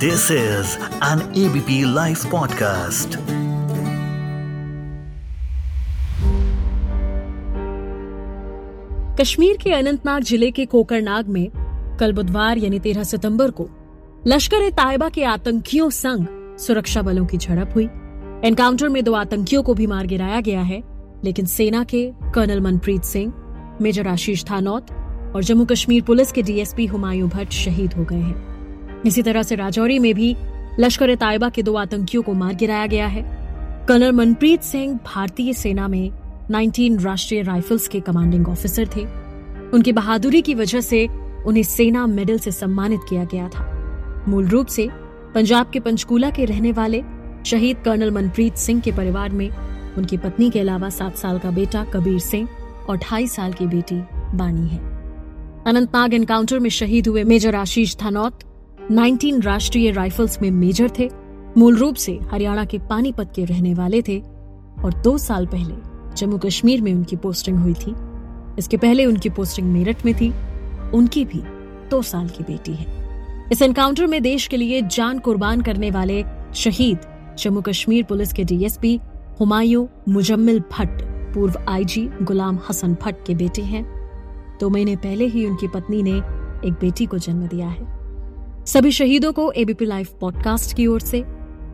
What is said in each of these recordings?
This is an ABP live podcast Kashmir के अनंतनाग ज़िले के कोकरनाग में कल बुधवार यानी तेरह सितंबर को लश्कर ए तायबा के आतंकियों संग सुरक्षा बलों की झड़प हुई। एनकाउंटर में दो आतंकियों को भी मार गिराया गया है, लेकिन सेना के कर्नल मनप्रीत सिंह, मेजर आशीष थानौत और जम्मू कश्मीर पुलिस के डीएसपी हुमायूं भट्ट शहीद हो गए हैं। इसी तरह से राजौरी में भी लश्कर ए तायबा के दो आतंकियों को मार गिराया गया है। कर्नल मनप्रीत सिंह भारतीय सेना में 19 राष्ट्रीय राइफल्स के कमांडिंग ऑफिसर थे। उनकी बहादुरी की वजह से उन्हें सेना मेडल से सम्मानित किया गया था। मूल रूप से पंजाब के पंचकूला के रहने वाले शहीद कर्नल मनप्रीत सिंह के परिवार में उनकी पत्नी के अलावा सात साल का बेटा कबीर सिंह और ढाई साल की बेटी बानी है। अनंतनाग एनकाउंटर में शहीद हुए मेजर आशीष थानौत 19 राष्ट्रीय राइफल्स में मेजर थे, मूल रूप से हरियाणा के पानीपत के रहने वाले थे, और दो साल पहले जम्मू कश्मीर में उनकी पोस्टिंग हुई थी। इसके पहले उनकी पोस्टिंग मेरठ में थी, उनकी भी दो साल की बेटी है। इस एनकाउंटर में देश के लिए जान कुर्बान करने वाले शहीद जम्मू कश्मीर पुलिस के डीएसपी हुमायूं मुजम्मिल भट्ट, पूर्व आईजी गुलाम हसन भट्ट के बेटे हैं। दो महीने पहले ही उनकी पत्नी ने एक बेटी को जन्म दिया है। सभी शहीदों को एबीपी लाइव पॉडकास्ट की ओर से,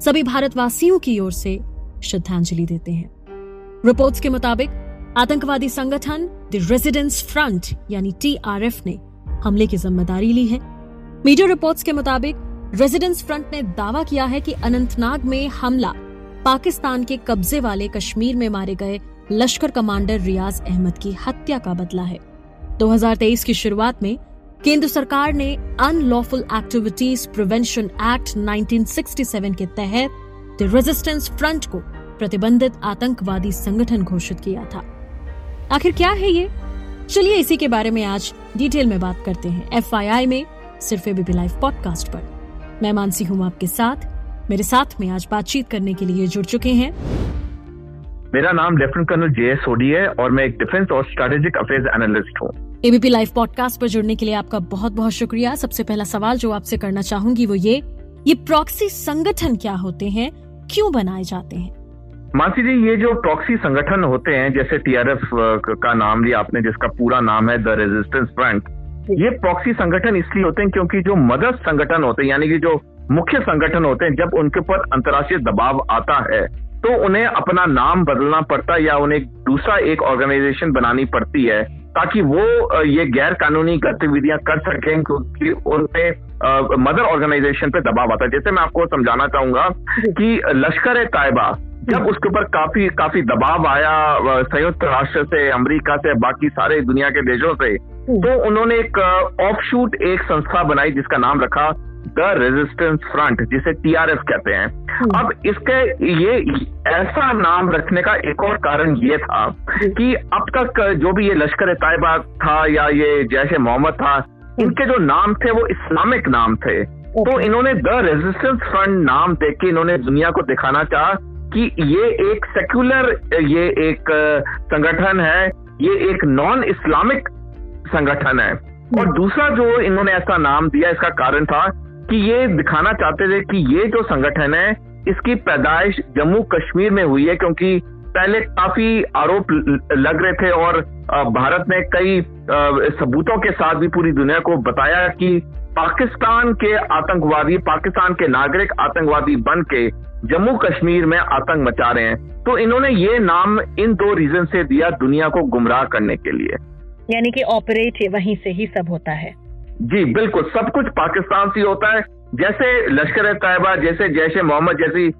सभी भारतवासियों की ओर से श्रद्धांजलि देते हैं। रिपोर्ट्स के मुताबिक, आतंकवादी संगठन द रेजिडेंस फ्रंट यानी टीआरएफ ने हमले की ज़िम्मेदारी ली है। मीडिया रिपोर्ट्स के मुताबिक रेजिडेंस फ्रंट ने दावा किया है कि अनंतनाग में हमला, पाकिस्तान के कब्जे वाले कश्मीर में मारे गए लश्कर कमांडर रियाज अहमद की हत्या का बदला है। 2023 की शुरुआत में केंद्र सरकार ने अनलॉफुल एक्टिविटीज़ प्रिवेंशन एक्ट 1967 के तहत द रेजिस्टेंस फ्रंट को प्रतिबंधित आतंकवादी संगठन घोषित किया था। आखिर क्या है ये? चलिए इसी के बारे में आज डिटेल में बात करते हैं। एफआईआई में सिर्फ़ एबीपी लाइव पॉडकास्ट पर। मैं मानसी हूँ आपके साथ। मेरे साथ में आज बातचीत करने के लिए जुड़ चुके हैं। मेरा नाम lieutenant colonel J S Sodhi है और मैं एक डिफेंस और स्ट्रेटेजिक अफेयर्स एनालिस्ट हूँ। एबीपी लाइव पॉडकास्ट पर जुड़ने के लिए आपका बहुत बहुत शुक्रिया। सबसे पहला सवाल जो आपसे करना चाहूँगी वो ये ये प्रॉक्सी संगठन क्या होते हैं? क्यों बनाए जाते हैं? मानसी जी, ये जो प्रॉक्सी संगठन होते हैं, जैसे टीआरएफ का नाम लिया आपने, जिसका पूरा नाम है द रेजिस्टेंस फ्रंट ये प्रॉक्सी संगठन इसलिए होते हैं क्योंकि जो मदद संगठन होते हैं, यानी कि जो मुख्य संगठन होते हैं, जब उनके ऊपर अंतर्राष्ट्रीय दबाव आता है तो उन्हें अपना नाम बदलना पड़ता है या उन्हें दूसरा एक ऑर्गेनाइजेशन बनानी पड़ती है। ताकि वो ये गैर कानूनी गतिविधियाँ कर सकें क्योंकि उन पे मदर ऑर्गेनाइजेशन पे दबाव आता है। जैसे मैं आपको समझाना चाहूँगा कि लश्कर ए तायबा जब उसके ऊपर काफ़ी काफ़ी दबाव आया संयुक्त राष्ट्र से अमेरिका से बाकी सारे दुनिया के देशों से तो उन्होंने एक ऑफ़ शूट एक संस्था बनाई जिसका नाम रखा द रेजिस्टेंस फ्रंट जिसे टीआरएफ कहते हैं। हम्म। अब इसके ये ऐसा नाम रखने का एक और कारण ये था कि अब तक जो भी ये लश्कर तायबा था या ये जैसे मोहम्मद था इनके जो नाम थे वो इस्लामिक नाम थे। तो इन्होंने द रेजिस्टेंस फ्रंट नाम देख के इन्होंने दुनिया को दिखाना चाहा कि ये एक सेक्युलर ये एक संगठन है ये एक नॉन इस्लामिक संगठन है। और हम्म। दूसरा जो इन्होंने ऐसा नाम दिया इसका कारण था कि ये दिखाना चाहते थे कि ये जो संगठन है, इसकी पैदाइश जम्मू कश्मीर में हुई है, क्योंकि पहले काफ़ी आरोप लग रहे थे और भारत ने कई सबूतों के साथ भी पूरी दुनिया को बताया कि पाकिस्तान के आतंकवादी, पाकिस्तान के नागरिक आतंकवादी बन के जम्मू कश्मीर में आतंक मचा रहे हैं। तो इन्होंने ये नाम इन दो रीजन से दिया दुनिया को गुमराह करने के लिए। यानी कि ऑपरेट वहीं से ही सब होता है। जी बिल्कुल। सब कुछ पाकिस्तान से होता है। जैसे लश्कर तैयबा जैसे जैश मोहम्मद जैसी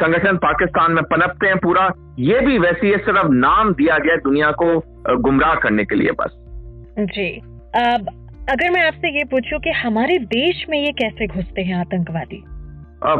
संगठन पाकिस्तान में पनपते हैं पूरा ये भी वैसी है सिर्फ़ नाम दिया गया दुनिया को गुमराह करने के लिए बस। जी। अब अगर मैं आपसे ये पूछूँ कि हमारे देश में ये कैसे घुसते हैं आतंकवादी?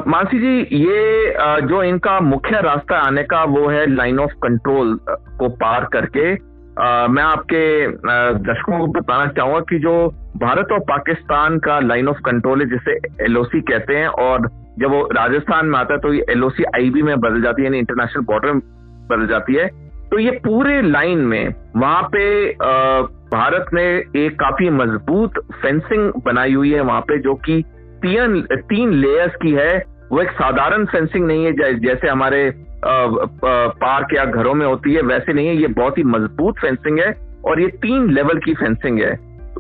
मानसी जी ये जो इनका मुख्य रास्ता आने का वो है लाइन ऑफ़ कंट्रोल को पार करके। आ, मैं आपके दर्शकों को बताना चाहूँगा कि जो भारत और पाकिस्तान का लाइन ऑफ़ कंट्रोल है जिसे एलओसी कहते हैं और जब वो राजस्थान में आता है तो ये एलओसी आईबी में बदल जाती है यानी इंटरनेशनल बॉर्डर में बदल जाती है। तो ये पूरे लाइन में वहाँ पे आ, भारत ने एक काफ़ी मज़बूत फेंसिंग बनाई हुई है वहाँ पे जो कि तीन तीन लेयर्स की है। वो एक साधारण फेंसिंग नहीं है जैसे हमारे पार्क या घरों में होती है वैसे नहीं है ये बहुत ही मज़बूत फेंसिंग है और ये तीन लेवल की फेंसिंग है।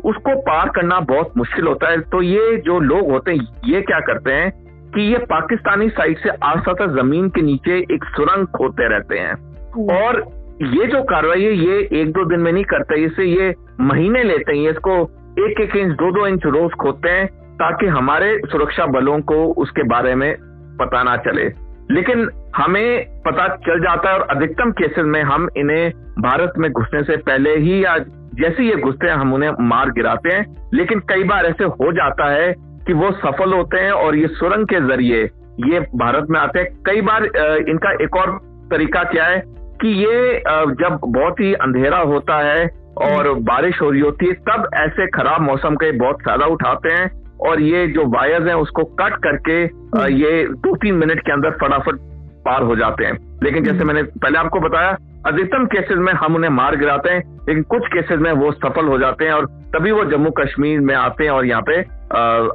उसको पार करना बहुत मुश्किल होता है। तो ये जो लोग होते हैं ये क्या करते हैं कि ये पाकिस्तानी साइड से आस्ता ज़मीन के नीचे एक सुरंग खोदते रहते हैं। हम्म। और ये जो कार्रवाई है ये एक दो दिन में नहीं करते इसे ये महीने लेते हैं। इसको एक एक इंच दो दो इंच रोज खोदते हैं ताकि हमारे सुरक्षा बलों को उसके बारे में पता ना चले। लेकिन हमें पता चल जाता है और अधिकतम केसेस में हम इन्हें भारत में घुसने से पहले ही या जैसे ये घुसते हैं, हम उन्हें मार गिराते हैं। लेकिन कई बार ऐसे हो जाता है कि वो सफल होते हैं और ये सुरंग के ज़रिए ये भारत में आते हैं। कई बार इनका एक और तरीका क्या है कि ये जब बहुत ही अंधेरा होता है और बारिश हो रही होती है, तब ऐसे खराब मौसम के बहुत फ़ायदा उठाते हैं और ये जो वायर्स हैं उसको कट करके ये दो तीन मिनट के अंदर फटाफट पार हो जाते हैं। लेकिन जैसे मैंने पहले आपको बताया अधिकतम केसेस में हम उन्हें मार गिराते हैं लेकिन कुछ केसेस में वो सफल हो जाते हैं और तभी वो जम्मू कश्मीर में आते हैं और यहाँ पे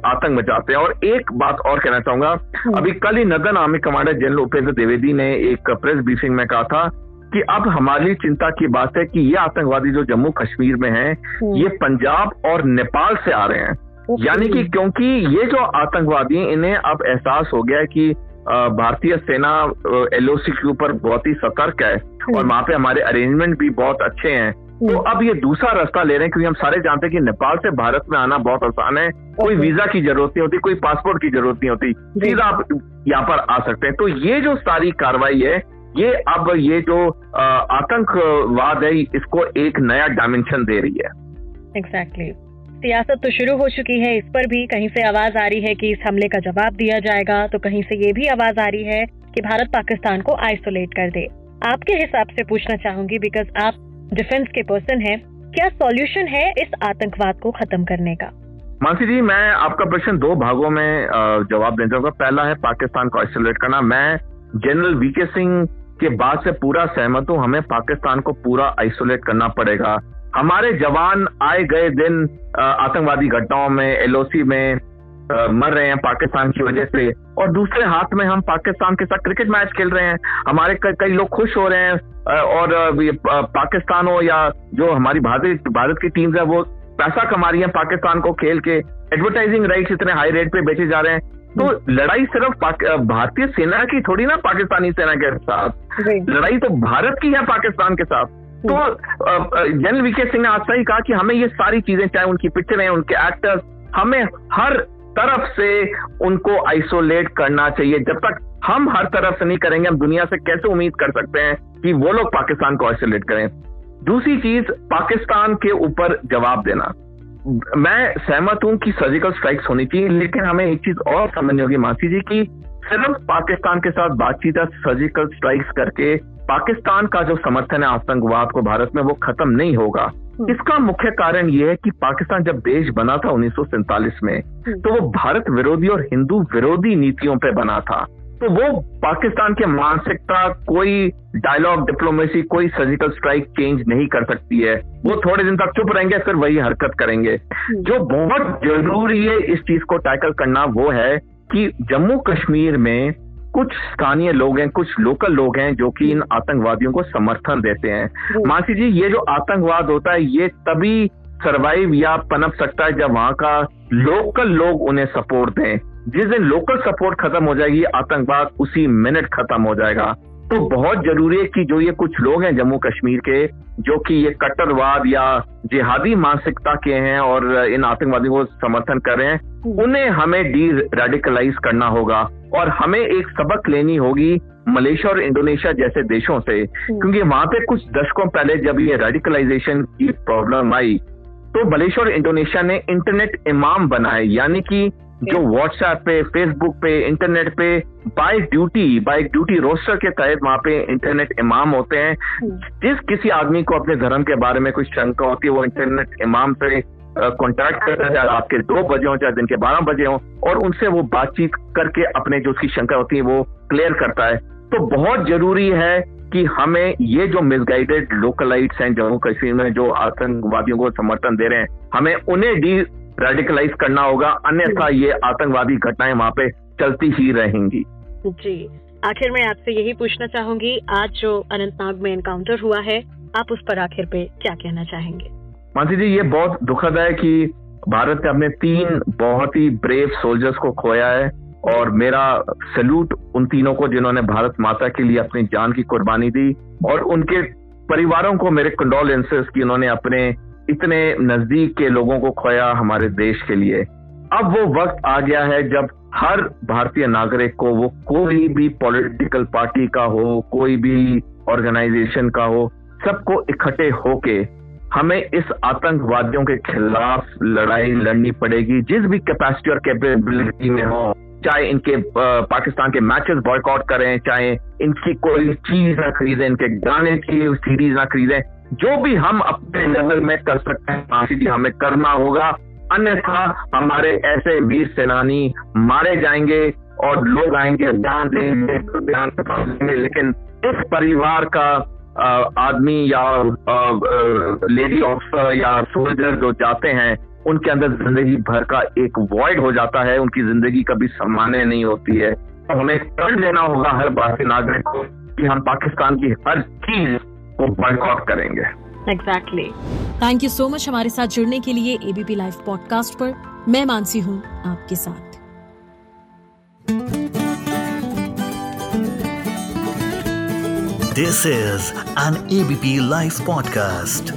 आतंक मचाते हैं। और एक बात और कहना चाहूँगा हम्म। अभी कल ही northern army commander general Upendra Dwivedi ने एक प्रेस ब्रीफिंग में कहा था कि अब हमारी चिंता की बात है कि ये आतंकवादी जो जम्मू कश्मीर में हैं हम्म। ये पंजाब और नेपाल से आ रहे हैं। यानी कि क्योंकि ये जो आतंकवादी इन्हें अब एहसास हो गया है कि भारतीय सेना एलओसी के ऊपर बहुत ही सतर्क है हम्म। और वहाँ पे हमारे अरेंजमेंट भी बहुत अच्छे हैं। तो हम्म। अब ये दूसरा रास्ता ले रहे हैं क्योंकि हम सारे जानते हैं कि नेपाल से भारत में आना बहुत आसान है। कोई वीज़ा की ज़रूरत नहीं होती कोई पासपोर्ट की ज़रूरत नहीं होती। सीधा आप यहाँ पर आ सकते हैं। तो ये जो सारी कार्रवाई है ये अब ये जो आतंकवाद है इसको एक नया डायमेंशन दे रही है। Exactly exactly. सियासत तो शुरू हो चुकी है, इस पर भी कहीं से आवाज़ आ रही है कि इस हमले का जवाब दिया जाएगा तो कहीं से ये भी आवाज़ आ रही है कि भारत पाकिस्तान को आइसोलेट कर दे। आपके हिसाब से पूछना चाहूँगी बिकॉज़ आप डिफेंस के पर्सन हैं, क्या सॉल्यूशन है इस आतंकवाद को खत्म करने का? मानसी जी, मैं आपका प्रश्न दो भागों में जवाब देना चाहूँगा। पहला है पाकिस्तान को आइसोलेट करना। मैं जनरल वीके सिंह के बाद से पूरा सहमत हूँ। हमें पाकिस्तान को पूरा आइसोलेट करना पड़ेगा। हमारे जवान आए गए दिन आतंकवादी घटनाओं में एलओसी में मर रहे हैं पाकिस्तान की वजह से। और दूसरे हाथ में हम पाकिस्तान के साथ क्रिकेट मैच खेल रहे हैं। हमारे कई लोग खुश हो रहे हैं और पाकिस्तान हो या जो हमारी भारत भारत की टीम है वो पैसा कमा रही है पाकिस्तान को खेल के। एडवर्टाइजिंग राइट्स इतने हाई रेट पे बेचे जा रहे हैं। तो लड़ाई सिर्फ़ भारतीय सेना की थोड़ी ना पाकिस्तानी सेना के साथ। लड़ाई तो भारत की है पाकिस्तान के साथ। तो जनरल वीके सिंह ने आज सही कहा कि हमें ये सारी चीज़ें, चाहे उनकी पिक्चरें उनके एक्टर्स, हमें हर तरफ़ से उनको आइसोलेट करना चाहिए। जब तक हम हर तरफ़ से नहीं करेंगे, हम दुनिया से कैसे उम्मीद कर सकते हैं कि वो लोग पाकिस्तान को आइसोलेट करें? दूसरी चीज़, पाकिस्तान के ऊपर जवाब देना। मैं सहमत हूँ कि सर्जिकल स्ट्राइक्स होनी चाहिए, लेकिन हमें एक चीज़ और समझनी होगी मासी जी, की सिर्फ़ पाकिस्तान के साथ बातचीत सर्जिकल स्ट्राइक्स करके पाकिस्तान का जो समर्थन है आतंकवाद को भारत में वो खत्म नहीं होगा हम्म। इसका मुख्य कारण ये है कि पाकिस्तान जब देश बना था उन्नीस सौ सैंतालीस में हम्म। तो वो भारत विरोधी और हिंदू विरोधी नीतियों पे बना था तो वो पाकिस्तान के मानसिकता कोई डायलॉग डिप्लोमेसी कोई सर्जिकल स्ट्राइक चेंज नहीं कर सकती है वो थोड़े दिन तक चुप रहेंगे फिर वही हरकत करेंगे हम्म। जो बहुत ज़रूरी है इस चीज़ को टैकल करना वो है कि जम्मू कश्मीर में कुछ स्थानीय लोग हैं कुछ लोकल लोग हैं जो कि इन आतंकवादियों को समर्थन देते हैं। मानसी जी ये जो आतंकवाद होता है ये तभी सरवाइव या पनप सकता है जब वहाँ का लोकल लोग उन्हें सपोर्ट दें। जिस दिन लोकल सपोर्ट खत्म हो जाएगी आतंकवाद उसी मिनट खत्म हो जाएगा। तो बहुत ज़रूरी है कि जो ये कुछ लोग हैं जम्मू कश्मीर के, जो कि ये कट्टरवाद या जिहादी मानसिकता के हैं और इन आतंकवादियों को समर्थन कर रहे हैं। उन्हें हमें डी रेडिकलाइज करना होगा और हमें एक सबक लेनी होगी मलेशिया और इंडोनेशिया जैसे देशों से। क्योंकि वहाँ पे कुछ दशकों पहले जब ये रेडिकलाइजेशन की प्रॉब्लम आई तो मलेशिया और इंडोनेशिया ने इंटरनेट इमाम बनाए, यानी कि जो व्हाट्सएप पे फेसबुक पे इंटरनेट पे by duty by duty roster के तहत वहाँ पे इंटरनेट इमाम होते हैं। जिस किसी आदमी को अपने धर्म के बारे में कुछ शंका होती है वो इंटरनेट इमाम पे कॉन्टैक्ट करता है रात के दो बजे हो चाहे दिन के बारह बजे हो और उनसे वो बातचीत करके अपने जो उसकी शंका होती है वो क्लियर करता है। तो बहुत ज़रूरी है कि हमें ये जो मिसगाइडेड लोकलाइट्स हैं जम्मू कश्मीर में जो आतंकवादियों को समर्थन दे रहे हैं हमें उन्हें डी रेडिकलाइज करना होगा। अन्यथा ये आतंकवादी घटनाएँ वहाँ पे चलती ही रहेंगी। जी। आखिर में आपसे यही पूछना चाहूँगी आज जो अनंतनाग में एनकाउंटर हुआ है आप उस पर आखिर पे क्या कहना चाहेंगे? मानसी जी ये बहुत दुखद है कि भारत ने अपने तीन बहुत ही ब्रेव सोल्जर्स को खोया है और मेरा सल्यूट उन तीनों को जिन्होंने भारत माता के लिए अपनी जान की कुर्बानी दी और उनके परिवारों को मेरे कंडोलेंसेस कि उन्होंने अपने इतने नज़दीक के लोगों को खोया हमारे देश के लिए। अब वो वक्त आ गया है जब हर भारतीय नागरिक को वो कोई भी पॉलिटिकल पार्टी का हो, कोई भी ऑर्गेनाइजेशन का हो, सबको इकट्ठे होके हमें इस आतंकवादियों के खिलाफ लड़ाई लड़नी पड़ेगी। जिस भी कैपेसिटी और कैपेबिलिटी में हो, चाहे इनके पाकिस्तान के मैचेस बॉयकॉट करें, चाहे इनकी कोई चीज़ ना खरीदें, इनके गाने की सीरीज़ ना खरीदें जो भी हम अपने लेवल में कर सकते हैं, फांसी जी हमें करना होगा। अन्यथा हमारे ऐसे वीर सेनानी मारे जाएँगे और लोग आएँगे ध्यान देंगे ध्यान से लेकिन इस परिवार का आदमी या लेडी ऑफिसर या सोल्जर जो जाते हैं, उनके अंदर ज़िंदगी भर का एक वॉइड हो जाता है। उनकी ज़िंदगी कभी सम्मान्य नहीं होती है। तो हमें कर लेना होगा हर भारतीय नागरिक को कि हम पाकिस्तान की हर चीज़ को बॉयकॉट करेंगे। Exactly thank you so much हमारे साथ जुड़ने के लिए एबीपी लाइव पॉडकास्ट पर। मैं मानसी हूँ आपके साथ। This is an ABP live podcast